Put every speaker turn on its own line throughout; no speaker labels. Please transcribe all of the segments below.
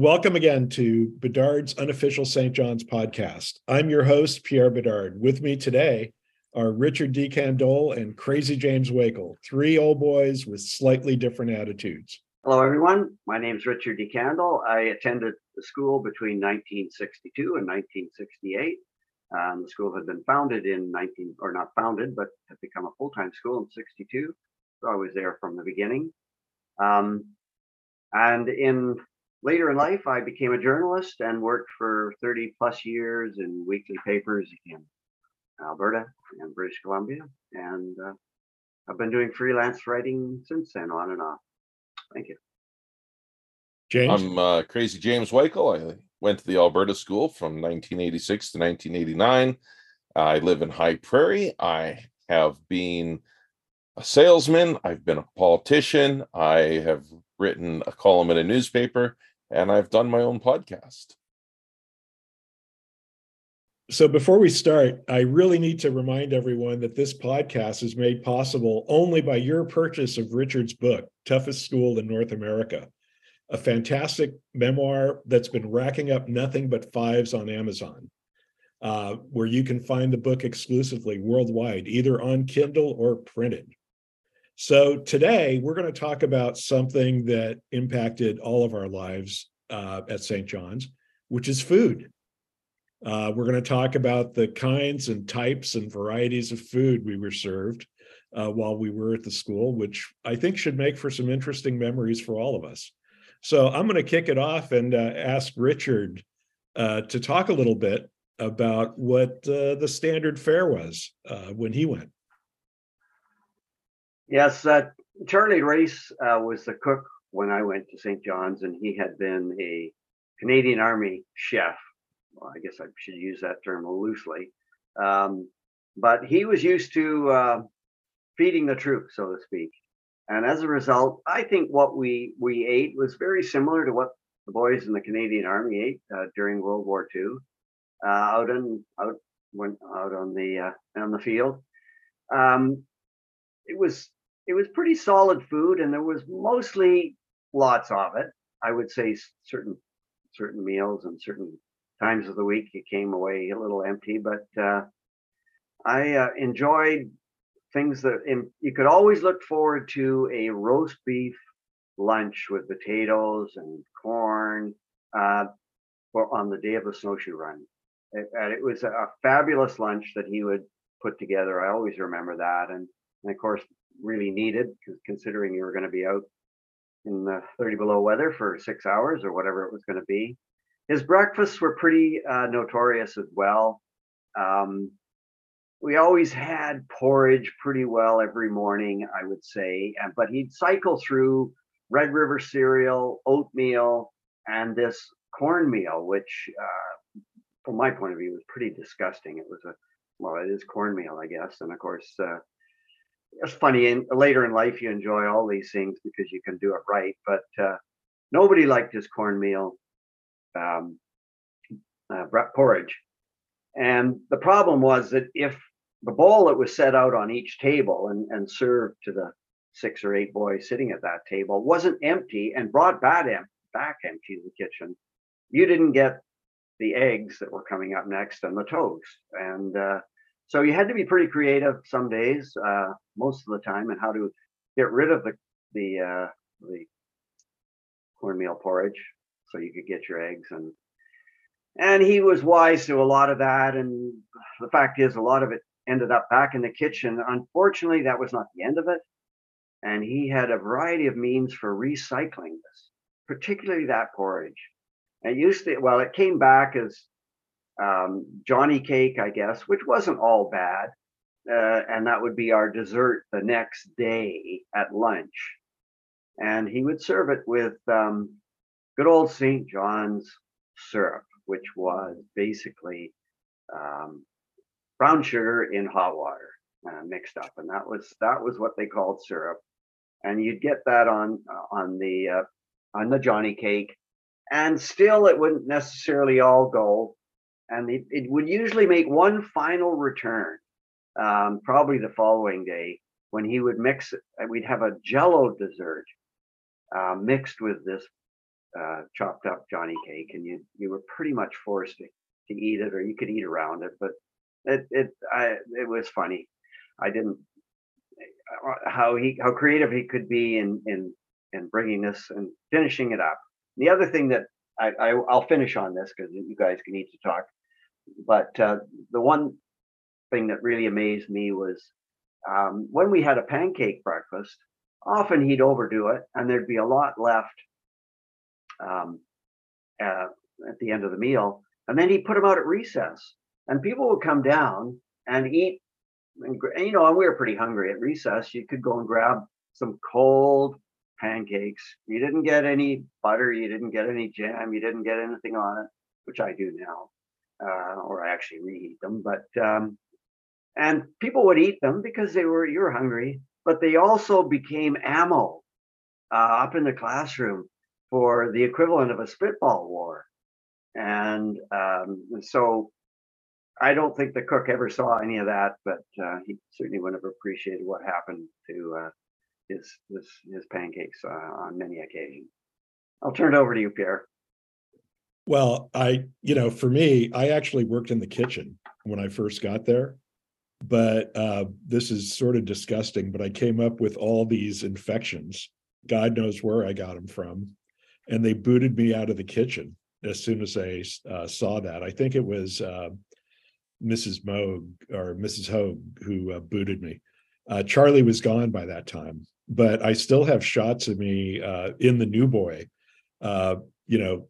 Welcome again to Bedard's unofficial St. John's podcast. I'm your host, Pierre Bedard. With me today are Richard D. Candole and Crazy James Wakel, three old boys with slightly different attitudes.
Hello, everyone. My name is Richard D. Candle. I attended the school between 1962 and 1968. Um, the school had been founded in 19, or not founded, but had become a full-time school in 62. So I was there from the beginning. Um, and in later in life, I became a journalist and worked for 30 plus years in weekly papers in Alberta and British Columbia. And uh, I've been doing freelance writing since then, on and off. Thank you.
James?
I'm uh, Crazy James Wakel. I went to the Alberta School from 1986 to 1989. I live in High Prairie. I have been a salesman. I've been a politician. I have written a column in a newspaper, and I've done my own podcast.
So before we start, I really need to remind everyone that this podcast is made possible only by your purchase of Richard's book, Toughest School in North America, a fantastic memoir that's been racking up nothing but fives on Amazon, uh, where you can find the book exclusively worldwide, either on Kindle or printed. So today we're going to talk about something that impacted all of our lives uh, at St. John's, which is food. Uh, we're going to talk about the kinds and types and varieties of food we were served uh, while we were at the school, which I think should make for some interesting memories for all of us. So I'm going to kick it off and uh, ask Richard uh, to talk a little bit about what uh, the standard fare was when he went.
Yes, Charlie Race was the cook when I went to St. John's, and he had been a Canadian Army chef well, I guess I should use that term loosely. Um, but he was used to uh, feeding the troops, so to speak. And as a result, I think what we we ate was very similar to what the boys in the Canadian Army ate uh, during World War II, uh, out in out went out on the uh, on the field. Um, it was it was pretty solid food, and there was mostly lots of it. I would say certain certain meals and certain times of the week you came away a little empty, but uh, I uh, enjoyed things that in, you could always look forward to a roast beef lunch with potatoes and corn uh, on the day of the snowshoe run. It, and it was a fabulous lunch that he would put together. I always remember that, and, and of course, really needed considering you were going to be out in the 30 below weather for six hours or whatever it was going to be his breakfasts were pretty uh, notorious as well. Um, we always had porridge pretty well every morning, I would say, but he'd cycle through Red River cereal, oatmeal, and this cornmeal, which, uh, from my point of view, was pretty disgusting. It was a well, it is cornmeal, I guess, and of course, uh, it's funny. In later in life, you enjoy all these things because you can do it right, but uh, nobody liked his cornmeal um, uh, porridge. And the problem was that if the bowl that was set out on each table and, and served to the six or eight boys sitting at that table wasn't empty and brought back, em- back empty to the kitchen, you didn't get the eggs that were coming up next and the toast. And uh, so you had to be pretty creative some days, uh, most of the time, and how to get rid of the the uh, the cornmeal porridge so you could get your eggs and and he was wise to a lot of that and the fact is a lot of it ended up back in the kitchen. Unfortunately that was not the end of it and he had a variety of means for recycling this particularly that porridge. And used to well it came back as um, johnny cake i guess which wasn't all bad uh, and that would be our dessert the next day at lunch and he would serve it with um, good old St. John's syrup, which was basically um, brown sugar in hot water uh, mixed up, and that was that was what they called syrup. And you'd get that on uh, on the uh, on the Johnny cake, and still it wouldn't necessarily all go, and it, it would usually make one final return, um, probably the following day when he would mix it. We'd have a Jello dessert uh, mixed with this uh, chopped up Johnny cake, and you you were pretty much forced to, to eat it, or you could eat around it. But it it I it was funny. I didn't uh, how he how creative he could be in in in bringing this and finishing it up. The other thing that I, I will finish on this because you guys can need to talk. But uh, the one thing that really amazed me was um, when we had a pancake breakfast. Often he'd overdo it, and there'd be a lot left um, uh, at the end of the meal, and then he'd put them out at recess, and people would come down and eat. And, you know, and we were pretty hungry at recess. You could go and grab some cold pancakes. You didn't get any butter, you didn't get any jam, you didn't get anything on it, which I do now, uh, or I actually reheat them. But um, and people would eat them because they were you were hungry, but they also became ammo uh, up in the classroom for the equivalent of a spitball war, and um, so I don't think the cook ever saw any of that, but uh, he certainly would have appreciated what happened to uh, his his his pancakes uh, on many occasions. I'll turn it over to you, Pierre.
Well, I, you know, for me, I actually worked in the kitchen when I first got there. But uh, this is sort of disgusting. But I came up with all these infections. God knows where I got them from. And they booted me out of the kitchen as soon as I uh, saw that. I think it was uh, Mrs. Moog or Mrs. Hogue who uh, booted me. Uh, Charlie was gone by that time but I still have shots of me uh, in the new boy, you know,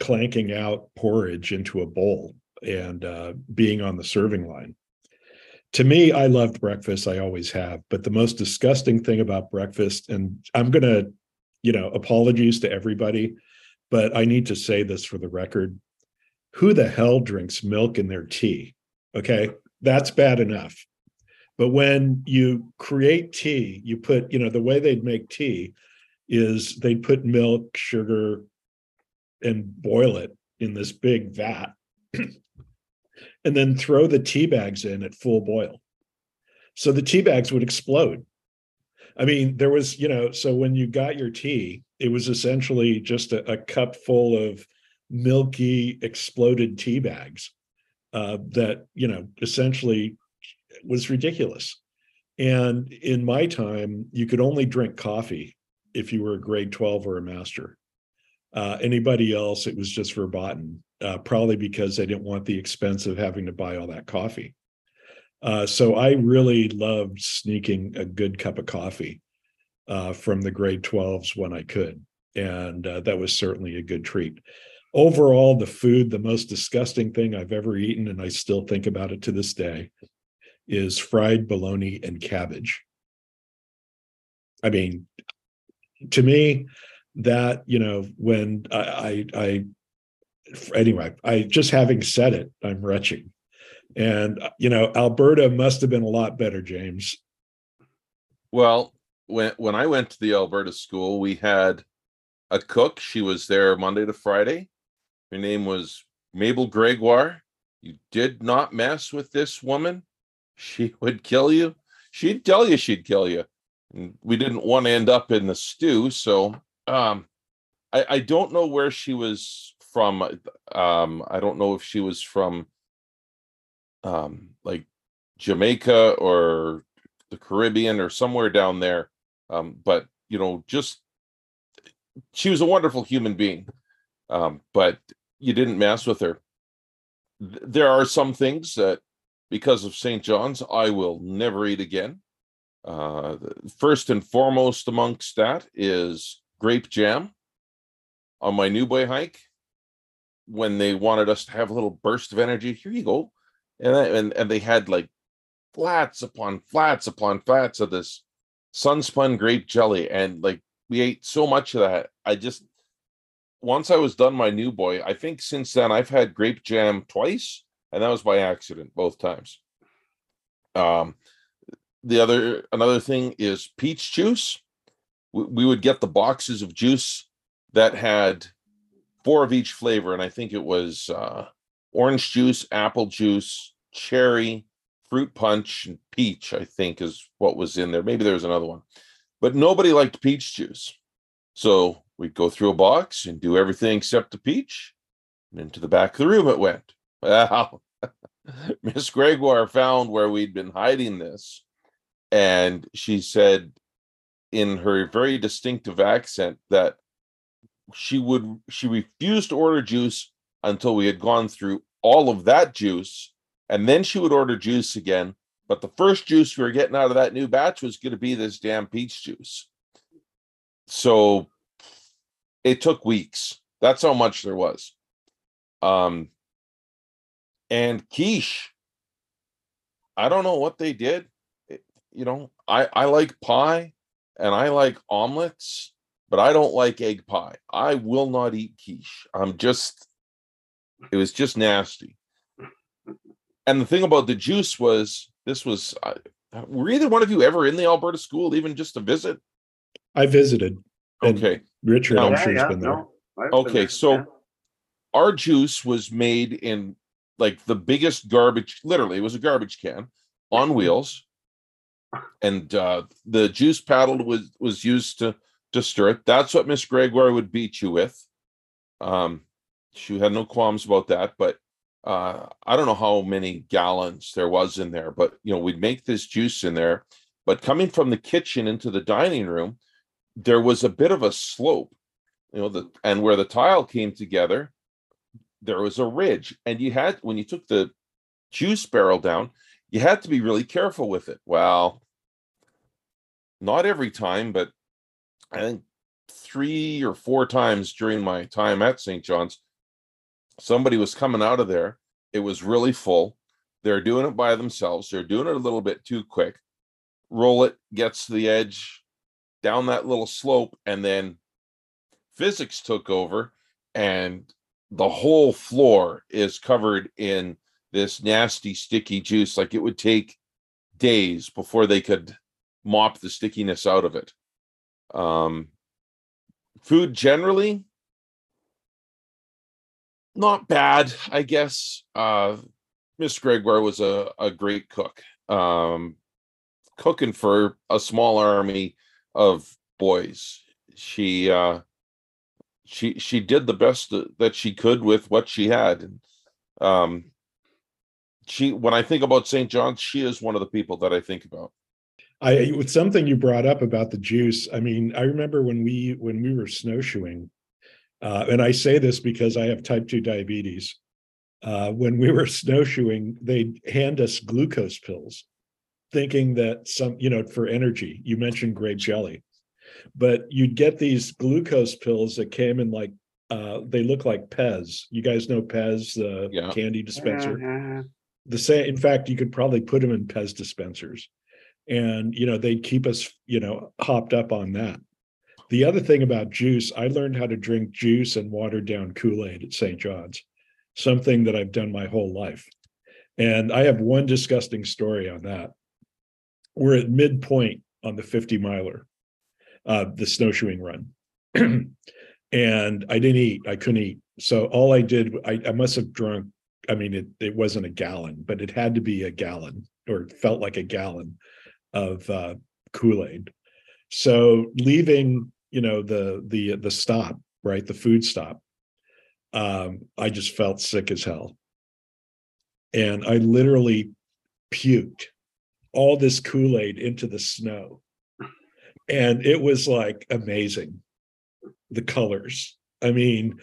clanking out porridge into a bowl and uh, being on the serving line. To me, I loved breakfast. I always have. But the most disgusting thing about breakfast, and I'm going to, you know, apologies to everybody, but I need to say this for the record. Who the hell drinks milk in their tea? Okay. That's bad enough. But when you create tea, you put, you know, the way they'd make tea is they'd put milk, sugar, and boil it in this big vat, and then throw the tea bags in at full boil. So the tea bags would explode. I mean, there was, you know, so when you got your tea, it was essentially just a, a cup full of milky exploded tea bags uh, that, you know, essentially was ridiculous. And in my time, you could only drink coffee if you were a grade 12 or a master. Uh, anybody else, it was just verboten, uh, probably because they didn't want the expense of having to buy all that coffee. Uh, so I really loved sneaking a good cup of coffee uh, from the grade 12s when I could. And uh, that was certainly a good treat. Overall, the food, the most disgusting thing I've ever eaten, and I still think about it to this day, is fried bologna and cabbage. I mean, to me, that you know, when I, I, I anyway, I just having said it, I'm retching. And uh, you know, Alberta must have been a lot better, James.
Well, when when I went to the Alberta school, we had a cook. She was there Monday to Friday. Her name was Mabel Gregoire. You did not mess with this woman she would kill you. She'd tell you she'd kill you. We didn't want to end up in the stew, so um, I, I don't know where she was from. Um, I don't know if she was from um, like Jamaica or the Caribbean or somewhere down there. Um, but you know, just she was a wonderful human being. Um, but you didn't mess with her. There are some things that because of St. John's, I will never eat again. Uh, first and foremost amongst that is grape jam on my new boy hike. When they wanted us to have a little burst of energy, here you go, and and and they had like flats upon flats upon flats of this sunspun grape jelly, and like we ate so much of that. I just once I was done my new boy, I think since then I've had grape jam twice and that was by accident both times. Um, the other another thing is peach juice. We, would get the boxes of juice that had four of each flavor, and I think it was uh, orange juice, apple juice, cherry, fruit punch, and peach. I think is what was in there. Maybe there was another one, but nobody liked peach juice. So we'd go through a box and do everything except the peach. And into the back of the room it went. Well, Miss Gregoire found where we'd been hiding this. And she said in her very distinctive accent that she would she refused to order juice until we had gone through all of that juice and then she would order juice again but the first juice we were getting out of that new batch was going to be this damn peach juice. So it took weeks. That's how much there was. Um and quiche i don't know what they did. It- you know i i like pie and i like omelets but i don't like egg pie i will not eat quiche i'm just it was just nasty and the thing about the juice was this was uh, were either one of you ever in the alberta school even just to visit
I visited.
Okay
Richard,
No.
I'm
Yeah,
sure, has
yeah,
been there.
no, I've been
Okay,
there,
so-
yeah.
our juice was made in like the biggest garbage literally it was a garbage can on wheels and uh the juice paddle was was used to to stir it. That's what miss gregoire would beat you with. Um she had no qualms about that but uh i don't know how many gallons there was in there but you know we'd make this juice in there but coming from the kitchen into the dining room there was a bit of a slope you know the and where the tile came together there was a ridge and you had when you took the juice barrel down you had to be really careful with it. Well not every time but i think three or four times during my time at st john's somebody was coming out of there. It was really full. They're doing it by themselves. They're doing it a little bit too quick. Roll it gets to the edge down that little slope and then physics took over and the whole floor is covered in this nasty sticky juice. Like it would take days before they could mop the stickiness out of it. Um food generally not bad i guess. Uh miss gregoire was a, a great cook. Um cooking for a small army of boys. She uh she she did the best that- she could with what she had. And um she when i think about st john's she is one of the people that i think about
I it's something you brought up about the juice. I mean, I remember when we when we were snowshoeing, uh, and I say this because I have type two diabetes. Uh, when we were snowshoeing, they'd hand us glucose pills, thinking that some, you know, for energy. You mentioned grape jelly, but you'd get these glucose pills that came in like uh, they look like Pez. You guys know Pez, the
Yeah.
candy dispenser
Yeah,
the same in fact you could probably put them in pez dispensers and you know they'd keep us you know hopped up on that. The other thing about juice i learned how to drink juice and watered down kool-aid at st john's something that i've done my whole life. And i have one disgusting story on that. We're at midpoint on the 50 miler uh the snowshoeing run. And i didn't eat i couldn't eat. So all i did i, I must have drunk I mean, it, it wasn't a gallon, but it had to be a gallon or it felt like a gallon of uh, Kool-Aid. So leaving, you know, the the the stop, right, the food stop, um, I just felt sick as hell. And I literally puked all this Kool-Aid into the snow. And it was like amazing. The colors. I mean,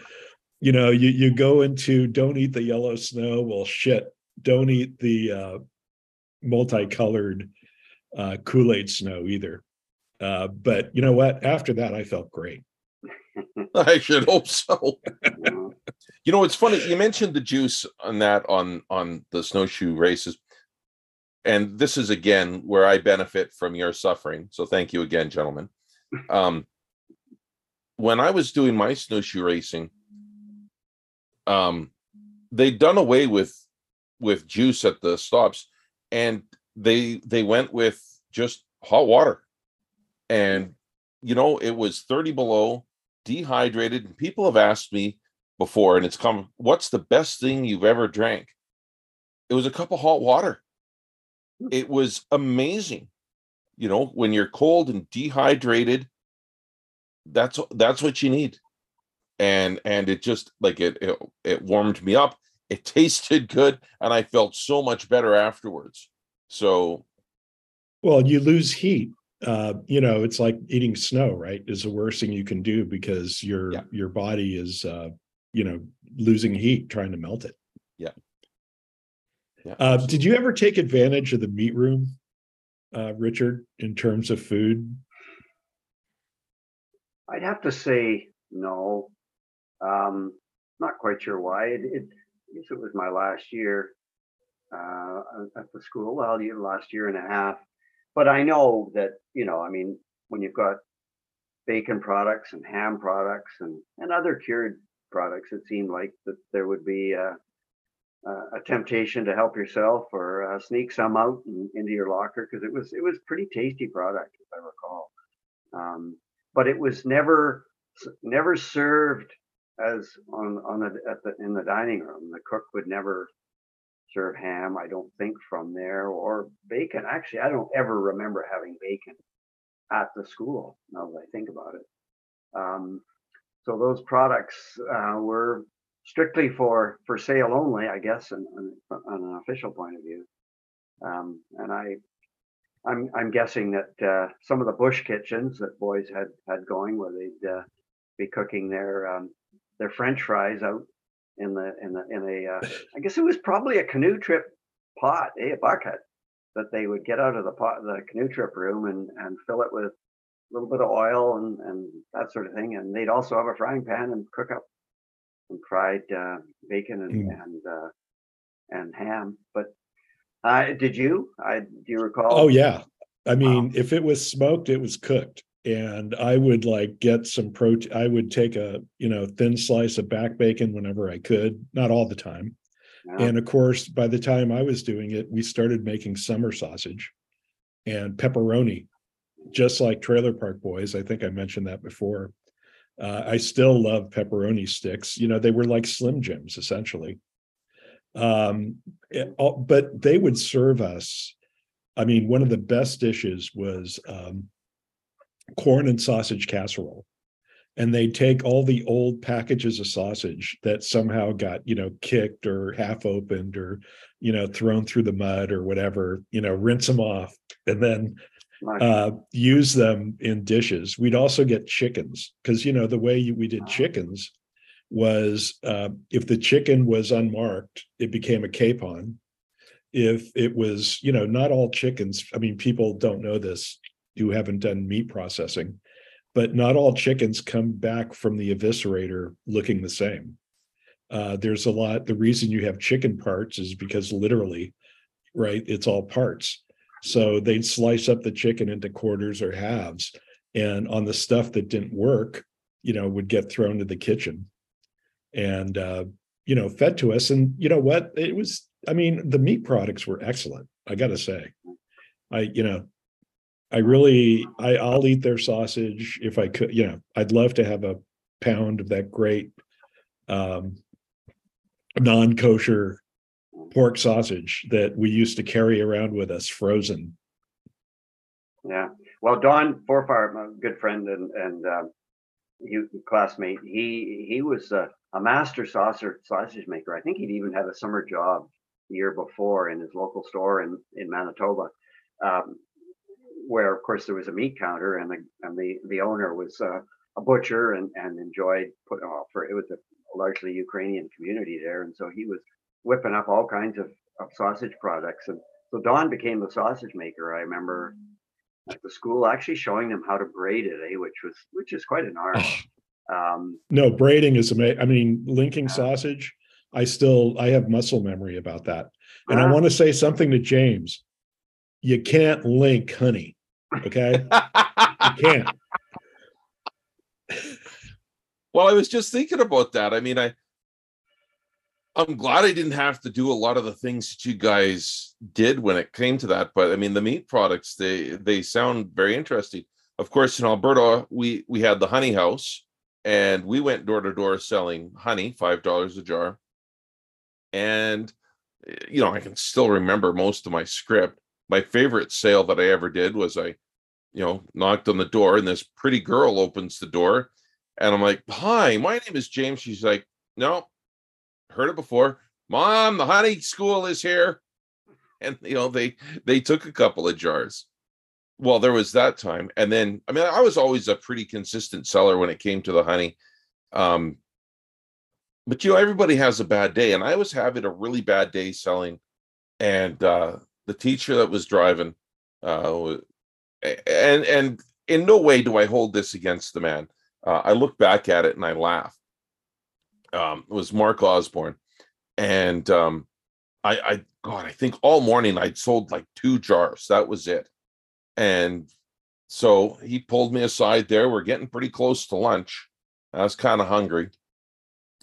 you know you you go into don't eat the yellow snow well shit don't eat the uh multicolored uh kool-aid snow either. Uh but you know what? After that i felt great.
I should hope so. You know it's funny you mentioned the juice on that on on the snowshoe races. And this is again where i benefit from your suffering so thank you again gentlemen. Um when i was doing my snowshoe racing um they'd done away with with juice at the stops and they they went with just hot water. And mm-hmm. you know it was 30 below dehydrated and people have asked me before and it's come what's the best thing you've ever drank? It was a cup of hot water. Hmm. It was amazing. You know when you're cold and dehydrated that's that's what you need. And and it just like it, it it warmed me up. It tasted good and i felt so much better afterwards so
Well, you lose heat. Uh, you know, it's like eating snow, right? Is the worst thing you can do because your
Yeah.
your body is uh, you know, losing heat trying to melt it.
yeah
Uh, did you ever take advantage of the meat room, uh, Richard, in terms of food?
I'd have to say no. Um, not quite sure why. It, it I guess it was my last year uh, at the school. Well, last year and a half. But I know that you know. I mean, when you've got bacon products and ham products and and other cured products, it seemed like that there would be a, a temptation to help yourself or uh, sneak some out into your locker because it was it was pretty tasty product if I recall. Um, but it was never never served as on on the in the dining room. The cook would never serve ham, I don't think, from there or bacon. Actually, I don't ever remember having bacon at the school. Now that I think about it, um, so those products uh, were strictly for for sale only, I guess, on, on, an official point of view. Um, and I I'm I'm guessing that uh, some of the bush kitchens that boys had had going, where they'd uh, be cooking their um, their French fries out in the in the in a uh, I guess it was probably a canoe trip pot, eh, a bucket that they would get out of the pot the canoe trip room and and fill it with a little bit of oil and and that sort of thing, and they'd also have a frying pan and cook up some fried uh, bacon and
Mm.
and uh, and ham. But uh, did you? I do you recall?
Oh yeah. I mean, if it was smoked, it was cooked. And I would like get some protein. I would take a, you know, thin slice of back bacon whenever I could, not all the time.
Yeah.
And of course, by the time I was doing it, we started making summer sausage and pepperoni, just like Trailer Park Boys. I think I mentioned that before. Uh, I still love pepperoni sticks. You know, they were like Slim Jims essentially. Um, it- all- but they would serve us. I mean, one of the best dishes was um, corn and sausage casserole. And they'd take all the old packages of sausage that somehow got, you know, kicked or half opened or, you know, thrown through the mud or whatever, you know, rinse them off and then uh, use them in dishes. We'd also get chickens because you know the way you, we did chickens was uh, if the chicken was unmarked, it became a capon. If it was, you know, not all chickens. I mean, people don't know this who haven't done meat processing, but not all chickens come back from the eviscerator looking the same. Uh, there's a lot. The reason you have chicken parts is because literally, right? It's all parts. So they'd slice up the chicken into quarters or halves. And on the stuff that didn't work, you know, would get thrown to the kitchen and, uh, you know, fed to us. And you know what? It was, I mean, the meat products were excellent. I got to say, I, you know, I really, I, I'll eat their sausage if I could, you know, I'd love to have a pound of that great, um, non kosher pork sausage that we used to carry around with us frozen.
Yeah. Well, Don Forfar, my good friend and and he classmate, he he was a, a master sausage sausage maker. I think he'd even had a summer job the year before in his local store in in Manitoba, um, where of course there was a meat counter and the and the the owner was uh, a butcher and and enjoyed putting off for it was a largely Ukrainian community there, and so he was whipping up all kinds of, of sausage products and so Don became the sausage maker. I remember at the school actually showing them how to braid it, eh, which was which is quite an art. Um,
No, braiding is amazing. I mean, linking
Yeah.
sausage, I still I have muscle memory about that. And I
ah,
want to say something to James. You can't link honey. Okay. You can't.
well i was just thinking about that i mean i i'm glad i didn't have to do a lot of the things that you guys did when it came to that but i mean the meat products they they sound very interesting of course in alberta we we had the honey house and we went door to door selling honey five dollars a jar and you know i can still remember most of my script my favorite sale that i ever did was i you know, knocked on the door, and this pretty girl opens the door, and I'm like, "Hi, my name is James." She's like, "No, heard it before, Mom. The honey school is here," and you know, they they took a couple of jars. Well, there was that time, and then I mean, I was always a pretty consistent seller when it came to the honey. Um, but you know, everybody has a bad day, and I was having a really bad day selling, and uh, the teacher that was driving, uh, and and in no way do I hold this against the man. Uh, I look back at it and I laugh. Um, it was Mark Osborne, and um, I, I God, I think all morning I'd sold like two jars. That was it, and so he pulled me aside. There, we're getting pretty close to lunch. I was kind of hungry.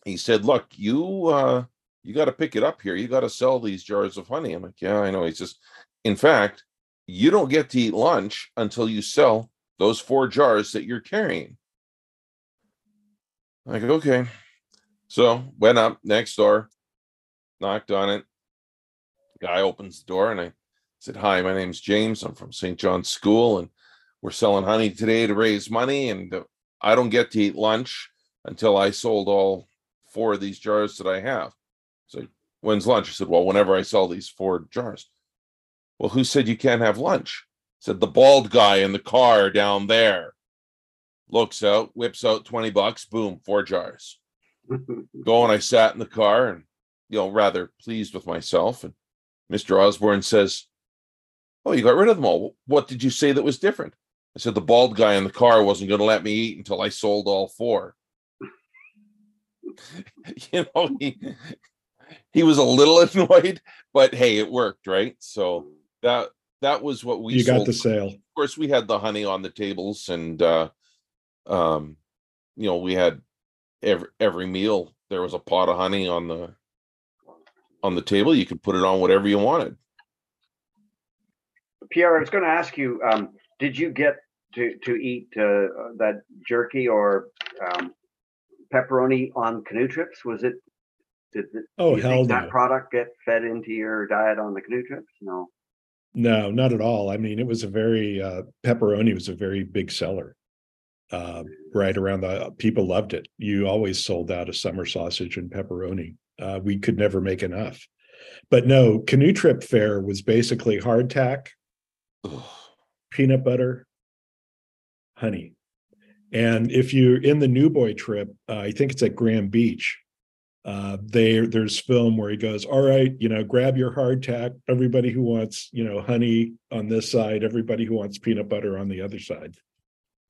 He said, "Look, you uh, you got to pick it up here. You got to sell these jars of honey." I'm like, "Yeah, I know." He says, "In fact, you don't get to eat lunch until you sell those four jars that you're carrying." Go, okay. So went up next door, knocked on it. Guy opens the door and I said, Hi, my name's James. I'm from St. John's School and we're selling honey today to raise money. And uh, I don't get to eat lunch until I sold all four of these jars that I have. So when's lunch? I said, Well, whenever I sell these four jars. Well, who said you can't have lunch? Said the bald guy in the car down there looks out, whips out 20 bucks, boom, four jars. Go and I sat in the car and, you know, rather pleased with myself. And Mr. Osborne says, Oh, you got rid of them all. What did you say that was different? I said, The bald guy in the car wasn't going to let me eat until I sold all four. you know, he, he was a little annoyed, but hey, it worked, right? So that that was what we
You got the sale.
Of course, we had the honey on the tables, and uh, um, you know, we had every every meal there was a pot of honey on the on the table. You could put it on whatever you wanted.
Pierre, I was going to ask you, um, did you get to, to eat uh, that jerky or um, pepperoni on canoe trips? Was it, did the,
Oh,
you
hell
think
no.
that product get fed into your diet on the canoe trips? No.
No, not at all. I mean, it was a very uh pepperoni was a very big seller. Uh, right around the people loved it. You always sold out a summer sausage and pepperoni. Uh, we could never make enough. But no, canoe trip fare was basically hardtack, peanut butter, honey. And if you're in the New Boy trip, uh, I think it's at Grand Beach. Uh, there, there's film where he goes, "All right, you know, grab your hardtack. Everybody who wants, you know, honey on this side, everybody who wants peanut butter on the other side."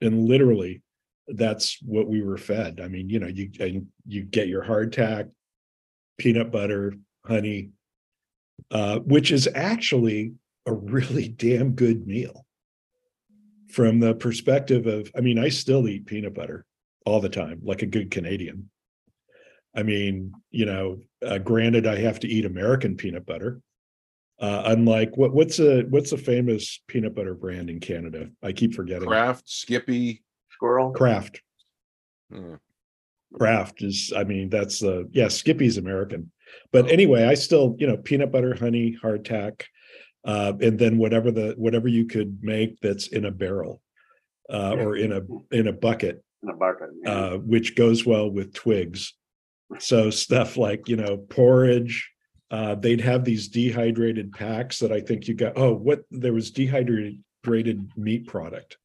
And literally, that's what we were fed. I mean, you know, you and you get your hardtack, peanut butter, honey, uh, which is actually a really damn good meal from the perspective of i mean i still eat peanut butter all the time like a good canadian i mean you know uh, granted i have to eat american peanut butter uh, unlike what what's a what's a famous peanut butter brand in canada i keep forgetting
Kraft, Skippy.
Squirrel?
kraft
hmm,
Kraft is, I mean, that's the, yeah, Skippy's American. But anyway, I still, you know, peanut butter, honey, hardtack, uh, and then whatever the, whatever you could make that's in a barrel. Uh, or in a, in a bucket,
In a bucket. yeah.
uh, which goes well with twigs. So stuff like, you know, porridge, uh, they'd have these dehydrated packs that I think you got, oh, what, there was dehydrated meat product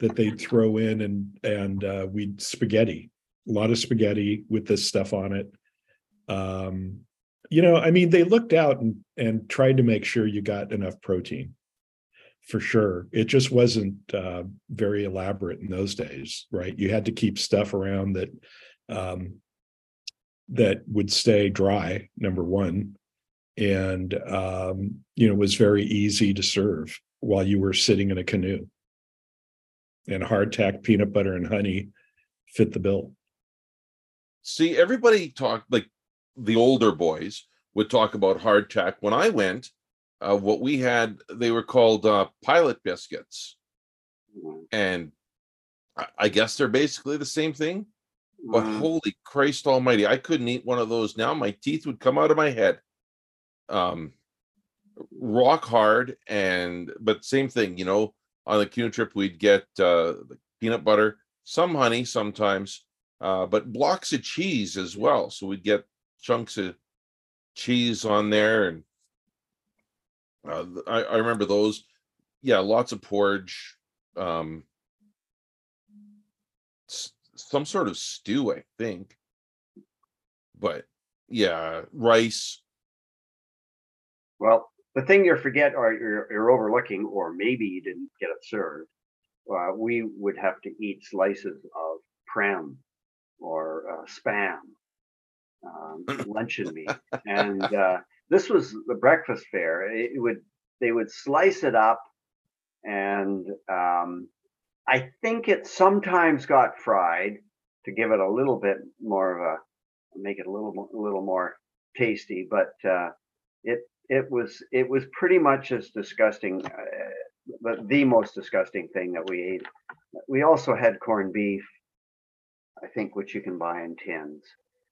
that they'd throw in and, and, uh, we'd spaghetti, a lot of spaghetti with this stuff on it. Um, you know, I mean, they looked out and, and tried to make sure you got enough protein. For sure. It just wasn't, uh, very elaborate in those days, right? You had to keep stuff around that, um, that would stay dry, number one. And, um, you know, was very easy to serve while you were sitting in a canoe. And hardtack peanut butter and honey fit the bill.
See, everybody talked like the older boys would talk about hardtack. When I went, uh, what we had, they were called uh, pilot biscuits,
Mm,
and I, I guess they're basically the same thing. But
mm,
holy Christ Almighty, I couldn't eat one of those now. My teeth would come out of my head. Um, rock hard, and but same thing, you know, on the canoe trip, we'd get uh, peanut butter, some honey sometimes, uh, but blocks of cheese as well. So we'd get chunks of cheese on there, and uh, I, I remember those. Yeah, lots of porridge. Um, some sort of stew, I think. But yeah, rice.
Well, the thing you forget or you're, you're overlooking, or maybe you didn't get it served, uh, we would have to eat slices of prem or uh, spam, um, luncheon meat, and uh, this was the breakfast fare. It, would they would slice it up, and um, I think it sometimes got fried to give it a little bit more of a make it a little a little more tasty, but uh, it it was it was pretty much as disgusting, uh, the, the most disgusting thing that we ate. We also had corned beef, I think, which you can buy in tins,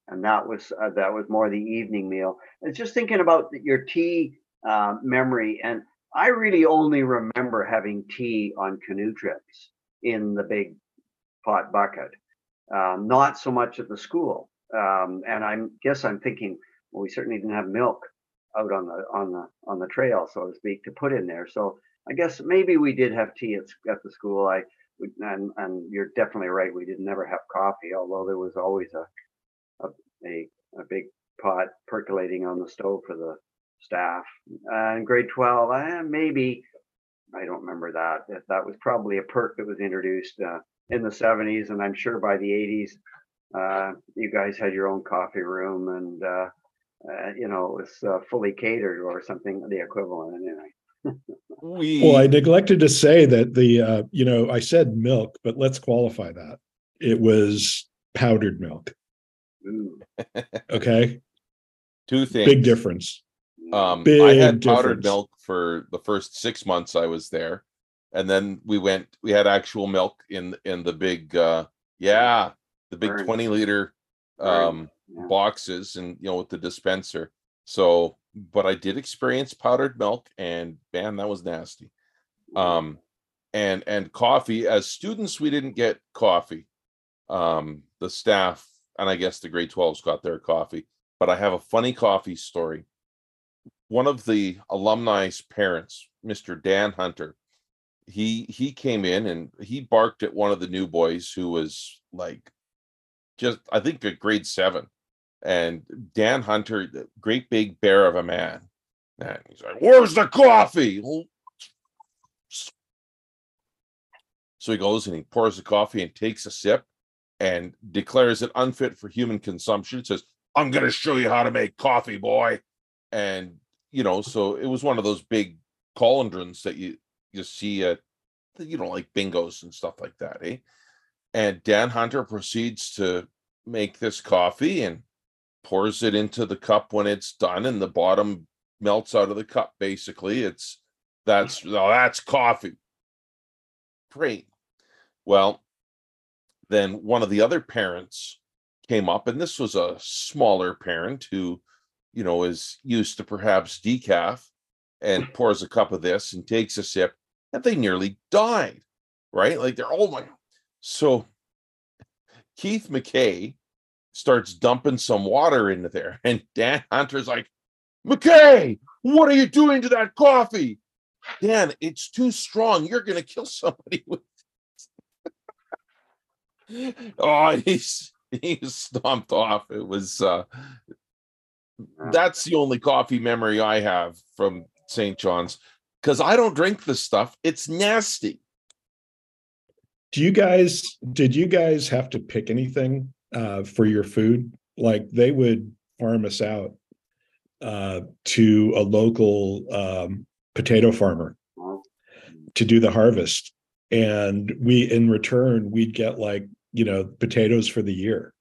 and that was uh, that was more the evening meal. I was just thinking about your tea uh, memory, and I really only remember having tea on canoe trips in the big pot bucket, um, not so much at the school. Um, and I guess I'm thinking, well, we certainly didn't have milk out on the on the on the trail, so to speak, to put in there. So I guess maybe we did have tea at, at the school. I and and you're definitely right. We did never have coffee, although there was always a a a, a big pot percolating on the stove for the staff. Uh, in grade twelve, uh, maybe I don't remember that. That that was probably a perk that was introduced uh, in the '70s, and I'm sure by the '80s, uh, you guys had your own coffee room and. Uh, uh, you know, it was uh, fully catered or something, the equivalent anyway.
We
Well, I neglected to say that the, uh, you know, I said milk, but let's qualify that. It was powdered milk.
Ooh,
Okay.
two things.
Big difference.
Um, I
Big
had powdered
difference.
milk for the first six months I was there, and then we went. We had actual milk in in the big, uh, yeah, the big
Burn.
twenty liter um,
yeah.
boxes, and you know with the dispenser. So, but I did experience powdered milk, and man, that was nasty. Um, and and coffee. As students, we didn't get coffee. Um, the staff and I guess the grade 12s got their coffee. But I have a funny coffee story one of the alumni's parents, Mr. Dan Hunter, he he came in and he barked at one of the new boys who was like just I think at grade seven. And Dan Hunter, the great big bear of a man. And he's like, Where's the coffee? So he goes and he pours the coffee and takes a sip and declares it unfit for human consumption. Says, I'm gonna show you how to make coffee, boy. And you know, so it was one of those big cauldrons that you you see at you know like bingos and stuff like that, eh? And Dan Hunter proceeds to make this coffee and pours it into the cup when it's done, and the bottom melts out of the cup. Basically, it's that's that's coffee. Great. Well, then one of the other parents came up, and this was a smaller parent who you know, is used to perhaps decaf and pours a cup of this and takes a sip, and they nearly died, right? Like they're, oh my. So Keith McKay starts dumping some water into there, and Dan Hunter's like, McKay, what are you doing to that coffee? Dan, it's too strong. You're going to kill somebody with it. oh, he's he stomped off. It was uh that's the only coffee memory I have from St. John's because I don't drink this stuff. It's nasty.
Do you guys, did you guys have to pick anything uh, for your food? Like they would farm us out uh, to a local um, potato farmer to do the harvest. And we, in return, we'd get like, you know, potatoes for the year.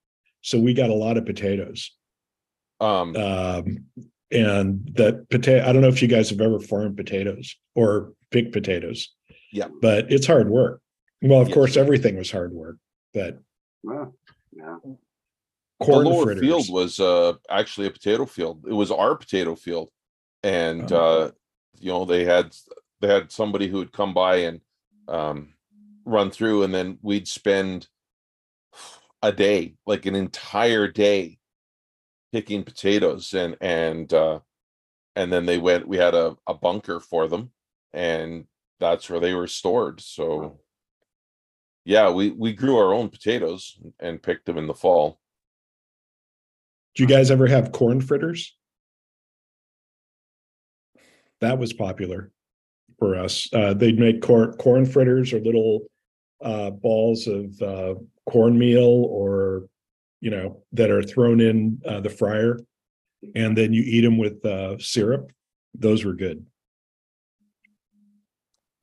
So we got a lot of potatoes.
Um,
Um, and that potato, I don't know if you guys have ever farmed potatoes or picked potatoes.
Yeah.
But it's hard work. Well, of
Yes.
course, everything was hard work, but
well, yeah.
the lower
fritters.
field was uh actually a potato field. It was our potato field, and
Oh.
uh, you know they had they had somebody who would come by and um, run through, and then we'd spend a day, like an entire day, picking potatoes, and and uh, and then they went. We had a, a bunker for them, and that's where they were stored. So, yeah, we we grew our own potatoes and picked them in the fall.
Do you guys ever have corn fritters? That was popular for us. Uh, they'd make corn corn fritters or little uh, balls of uh, cornmeal or you know that are thrown in uh, the fryer, and then you eat them with uh, syrup. Those were good.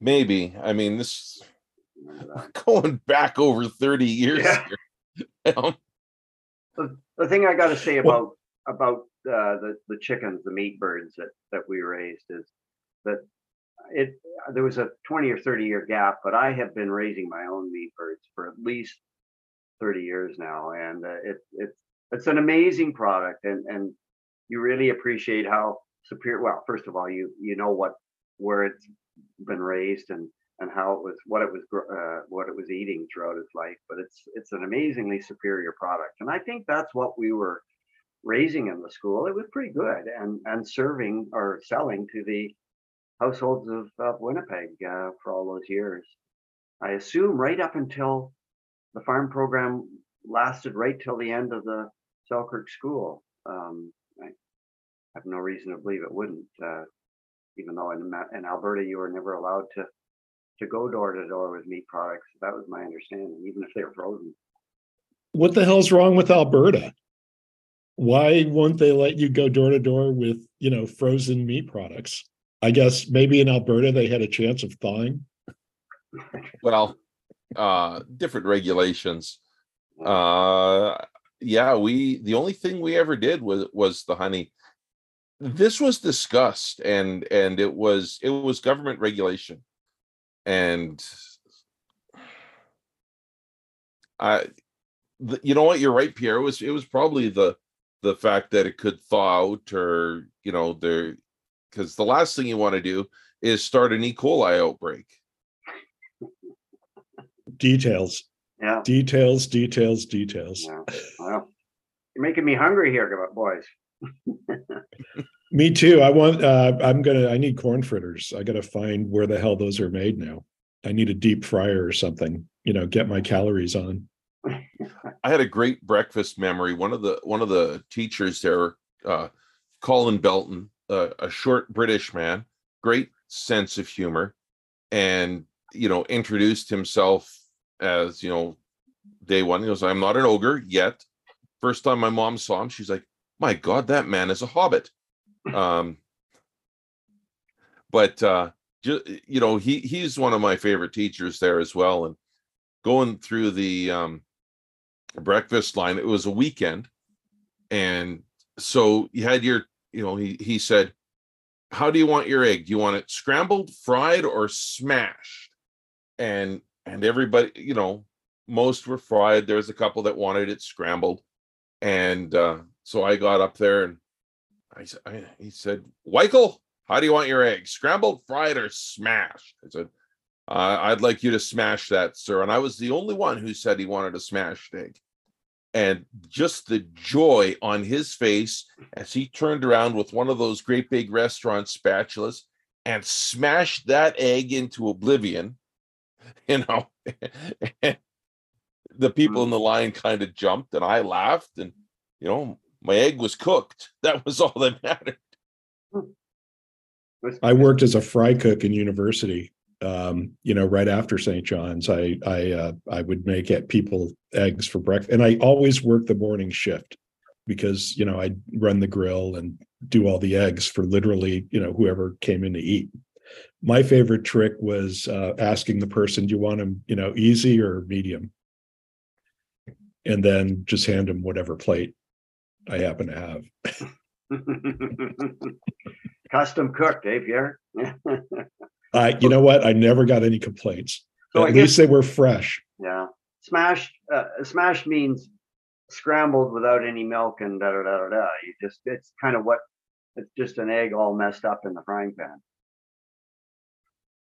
Maybe. I mean, this
Remember that.
going back over 30 years.
Yeah.
here. Um,
The, the thing I gotta say
Well-
about, about, uh, the, the chickens, the meat birds that, that we raised is that it, there was a twenty or thirty year gap, but I have been raising my own meat birds for at least thirty years now, and uh, it, it's, it's an amazing product, and, and you really appreciate how superior, well, first of all, you, you know what, where it's been raised and, and how it was, what it was, uh, what it was eating throughout its life, but it's, it's an amazingly superior product. And I think that's what we were raising in the school. It was pretty good and, and serving or selling to the households of, of Winnipeg, uh, for all those years. I assume right up until the farm program lasted right till the end of the Selkirk school. Um, I have no reason to believe it wouldn't, uh, even though in, in Alberta, you were never allowed to, to go door to door with meat products. That was my understanding, even if they were frozen.
What the hell's wrong with Alberta? Why won't they let you go door to door with you know frozen meat products? I guess maybe in Alberta they had a chance of thawing.
well, uh, different regulations. Uh, yeah, we, the only thing we ever did was, was the honey. This was discussed and, and it was, it was government regulation. And I, the, you know what, you're right, Pierre, it was, it was probably the, the fact that it could thaw out or, you know, there, because the last thing you want to do is start an E. coli outbreak.
Details,
Yeah,
details, details, details.
yeah. Well, you're making me hungry here, go- boys.
Me too. I want. Uh, I'm gonna. I need corn fritters. I gotta find where the hell those are made now. I need a deep fryer or something. You know, get my calories on.
I had a great breakfast memory. One of the one of the teachers there, uh, Colin Belton, uh, a short British man, great sense of humor, and you know introduced himself as you know day one. He goes, "I'm not an ogre yet." First time my mom saw him, she's like, "My God, that man is a hobbit." Um, but uh, you know, he he's one of my favorite teachers there as well, and going through the um breakfast line. It was a weekend. And so you had your, you know, he he said, How do you want your egg? Do you want it scrambled, fried, or smashed? And and everybody, you know, most were fried. There was a couple that wanted it scrambled. And uh, so I got up there and I, I he said, Weichel, how do you want your egg? Scrambled, fried, or smashed? I said, uh, I'd like you to smash that, sir. And I was the only one who said he wanted a smashed egg. And just the joy on his face as he turned around with one of those great big restaurant spatulas and smashed that egg into oblivion, you know. the people in the line kind of jumped and I laughed, and you know, my egg was cooked. That was all that mattered.
I worked as a fry cook in university. Um, you know, right after St. John's, I I uh, I would make at people eggs for breakfast, and I always worked the morning shift because you know I'd run the grill and do all the eggs for literally you know whoever came in to eat. My favorite trick was uh, asking the person, "Do you want them, you know, easy or medium?" And then just hand them whatever plate I happen to have.
Custom cooked, eh, Pierre?
I, you know what? I never got any complaints.
So
At
guess-
least they were fresh.
Yeah, smashed, uh, smashed means scrambled without any milk and da da da da da. You just, it's kind of what, it's just an egg all messed up in the frying pan.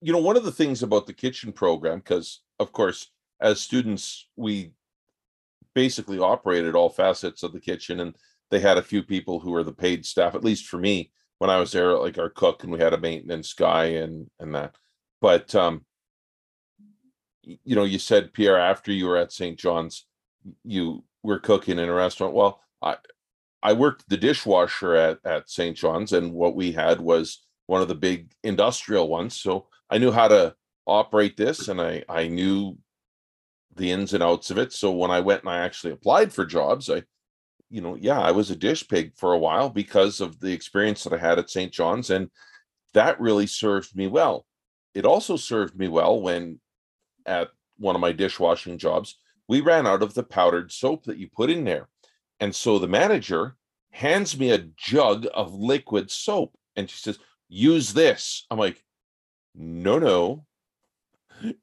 You know, one of the things about the kitchen program, because of course, as students, we basically operated all facets of the kitchen and they had a few people who were the paid staff, at least for me, when I was there, like our cook and we had a maintenance guy and and that. But um you know, you said Pierre after you were at St. John's, you were cooking in a restaurant. Well, I I worked the dishwasher at at St. John's, and what we had was one of the big industrial ones. So I knew how to operate this, and I I knew the ins and outs of it. So when I went and I actually applied for jobs, I, you know, yeah, I was a dish pig for a while because of the experience that I had at St. John's, and that really served me well. It also served me well when at one of my dishwashing jobs, we ran out of the powdered soap that you put in there. And so the manager hands me a jug of liquid soap and she says, use this. I'm like, no, no,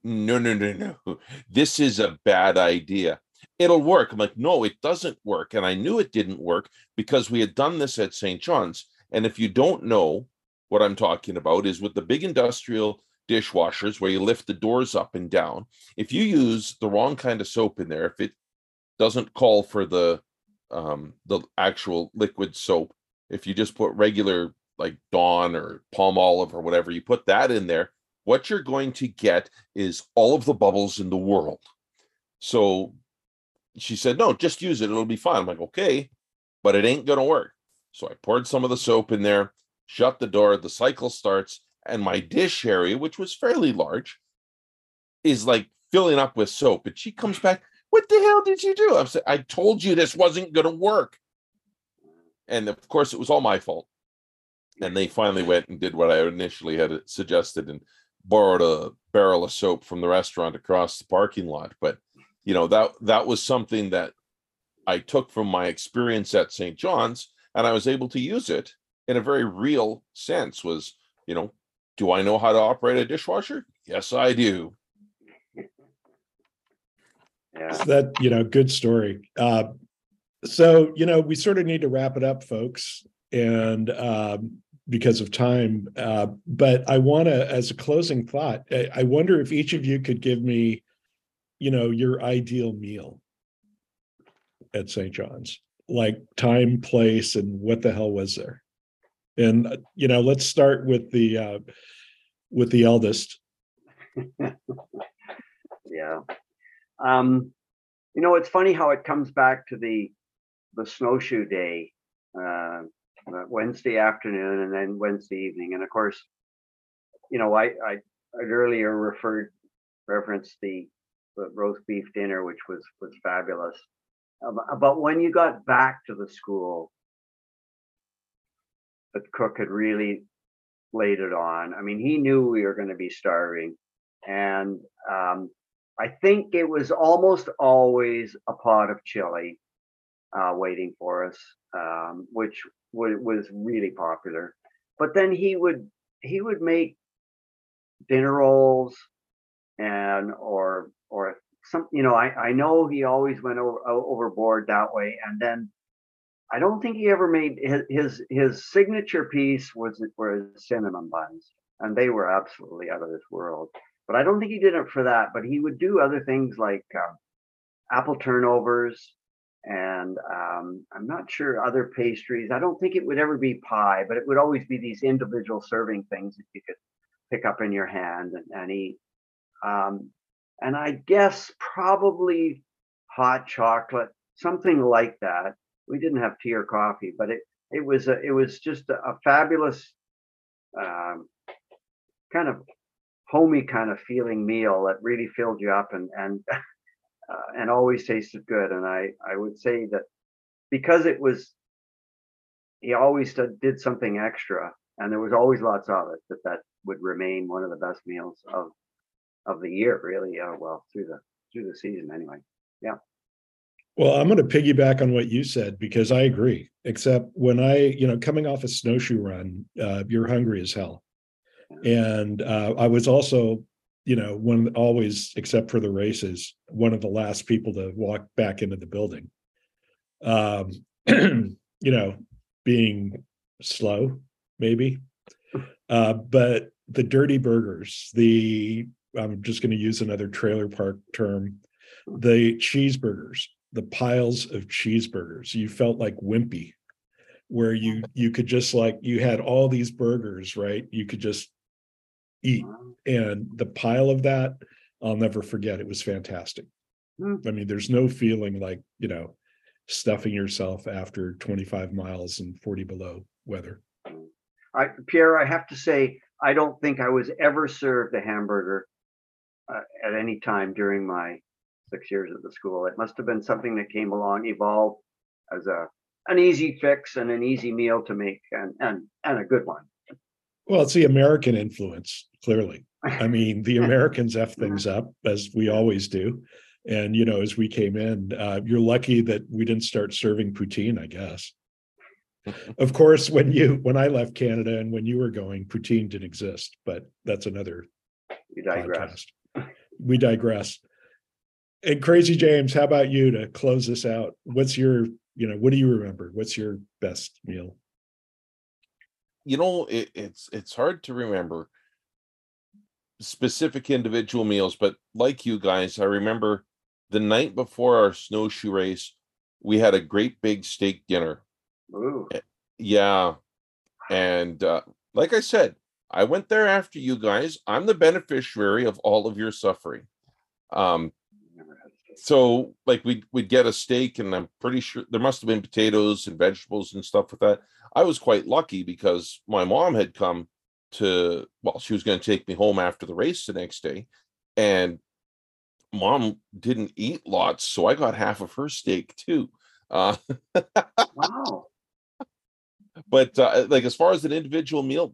no, no, no, no. This is a bad idea. It'll work. I'm like, no, it doesn't work. And I knew it didn't work because we had done this at St. John's. And if you don't know what I'm talking about, is with the big industrial dishwashers where you lift the doors up and down. If you use the wrong kind of soap in there, if it doesn't call for the um the actual liquid soap, if you just put regular like Dawn or Palmolive or whatever, you put that in there, what you're going to get is all of the bubbles in the world. So she said, no, just use it. It'll be fine. I'm like, okay, but it ain't going to work. So I poured some of the soap in there, shut the door, the cycle starts, and my dish area, which was fairly large, is like filling up with soap. And she comes back, What the hell did you do? I said, I told you this wasn't going to work. And of course, it was all my fault. And they finally went and did what I initially had suggested and borrowed a barrel of soap from the restaurant across the parking lot. But you know that that was something that I took from my experience at St. John's, and I was able to use it in a very real sense. Was you know do I know how to operate a dishwasher? Yes, I do.
Yeah.
That, you know, good story. Uh, so, you know, we sort of need to wrap it up, folks, and um, because of time. Uh, but I want to, as a closing thought, I, I wonder if each of you could give me, you know, your ideal meal at St. John's, like time, place, and what the hell was there? And uh, you know, let's start with the uh, with the eldest.
yeah. Um, you know, it's funny how it comes back to the the snowshoe day, uh, Wednesday afternoon, and then Wednesday evening, and of course, you know, I I I'd earlier referred referenced the the roast beef dinner, which was was fabulous. Um, but when you got back to the school, the cook had really laid it on. I mean, he knew we were going to be starving. And um, I think it was almost always a pot of chili uh, waiting for us, um, which w- was really popular. But then he would he would make dinner rolls and or or some you know I, I know he always went over overboard that way and then I don't think he ever made his his, his signature piece was was cinnamon buns, and they were absolutely out of this world. But I don't think he did it for that. But he would do other things like uh, apple turnovers, and um, I'm not sure other pastries. I don't think it would ever be pie, but it would always be these individual serving things that you could pick up in your hand and, and eat. Um, and I guess probably hot chocolate, something like that we didn't have tea or coffee, but it it was a, it was just a, a fabulous um, kind of homey kind of feeling meal that really filled you up and and uh, and always tasted good. And I I would say that because it was he always did, something extra, and there was always lots of it. That that would remain one of the best meals of of the year, really. Uh, well, through the through the season, anyway. Yeah.
Well, I'm going to piggyback on what you said because I agree. Except when I, you know, coming off a snowshoe run, uh, you're hungry as hell, and uh, I was also, you know, one always, except for the races, one of the last people to walk back into the building. Um, you know, being slow, maybe, uh, but the dirty burgers, the I'm just going to use another trailer park term, the cheeseburgers, the piles of cheeseburgers. You felt like wimpy, where you you could just like you had all these burgers, right? You could just eat, and the pile of that I'll never forget. It was fantastic.
Hmm.
I mean, there's no feeling like you know stuffing yourself after 25 miles and 40 below weather.
I, Pierre, I have to say, I don't think I was ever served a hamburger uh, at any time during my six years at the school. It must have been something that came along, evolved as a an easy fix and an easy meal to make, and and and a good one.
Well, it's the American influence, clearly. I mean, the Americans F things up as we always do. And, you know, as we came in, uh, you're lucky that we didn't start serving poutine, I guess. Of course, when you, when I left Canada and when you were going, poutine didn't exist, but that's another
You digress.
podcast. We digress. And Crazy James, how about you to close this out? What's your, you know, what do you remember? What's your best meal?
You know it, it's it's hard to remember specific individual meals but like you guys i remember the night before our snowshoe race we had a great big steak dinner.
Ooh,
yeah and uh, like i said i went there after you guys. I'm the beneficiary of all of your suffering. Um
never had steak.
So like we we'd get a steak and i'm pretty sure there must have been potatoes and vegetables and stuff with that i was quite lucky because my mom had come to well she was going to take me home after the race the next day and mom didn't eat lots so i got half of her steak too uh
Wow.
but uh, like as far as an individual meal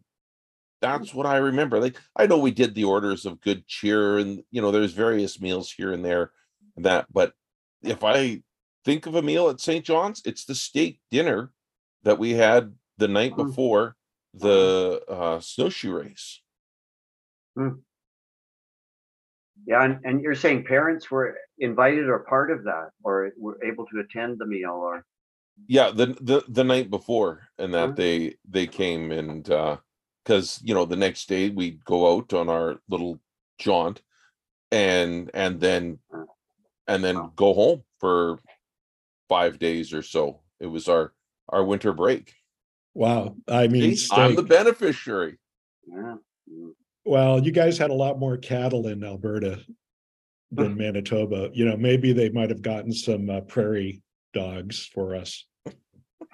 that's what i remember like i know we did the orders of good cheer and you know there's various meals here and there that but if i think of a meal at st john's it's the steak dinner that we had the night
Mm.
before the uh snowshoe race
Yeah, and, and you're saying parents were invited or part of that, or were able to attend the meal, or
yeah the the, the night before and that
Mhm.
they they came and uh because you know the next day we'd go out on our little jaunt and and then
Mm.
And then
Wow.
go home for five days or so it was our our winter break
Wow. I mean,
See, i'm the beneficiary
yeah.
Well, you guys had a lot more cattle in Alberta than Manitoba. You know, maybe they might have gotten some uh, prairie dogs for us.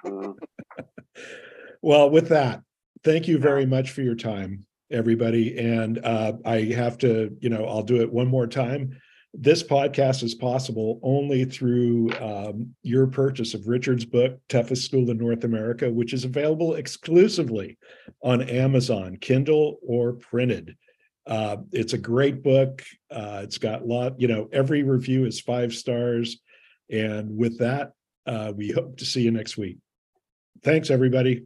uh,
Well, with that, thank you very much for your time, everybody. And uh, I have to, you know, I'll do it one more time. This podcast is possible only through um, your purchase of Richard's book, Toughest School in North America, which is available exclusively on Amazon, Kindle or printed. Uh, it's a great book. Uh, it's got a lot, you know, every review is five stars. And with that, uh, we hope to see you next week. Thanks, everybody.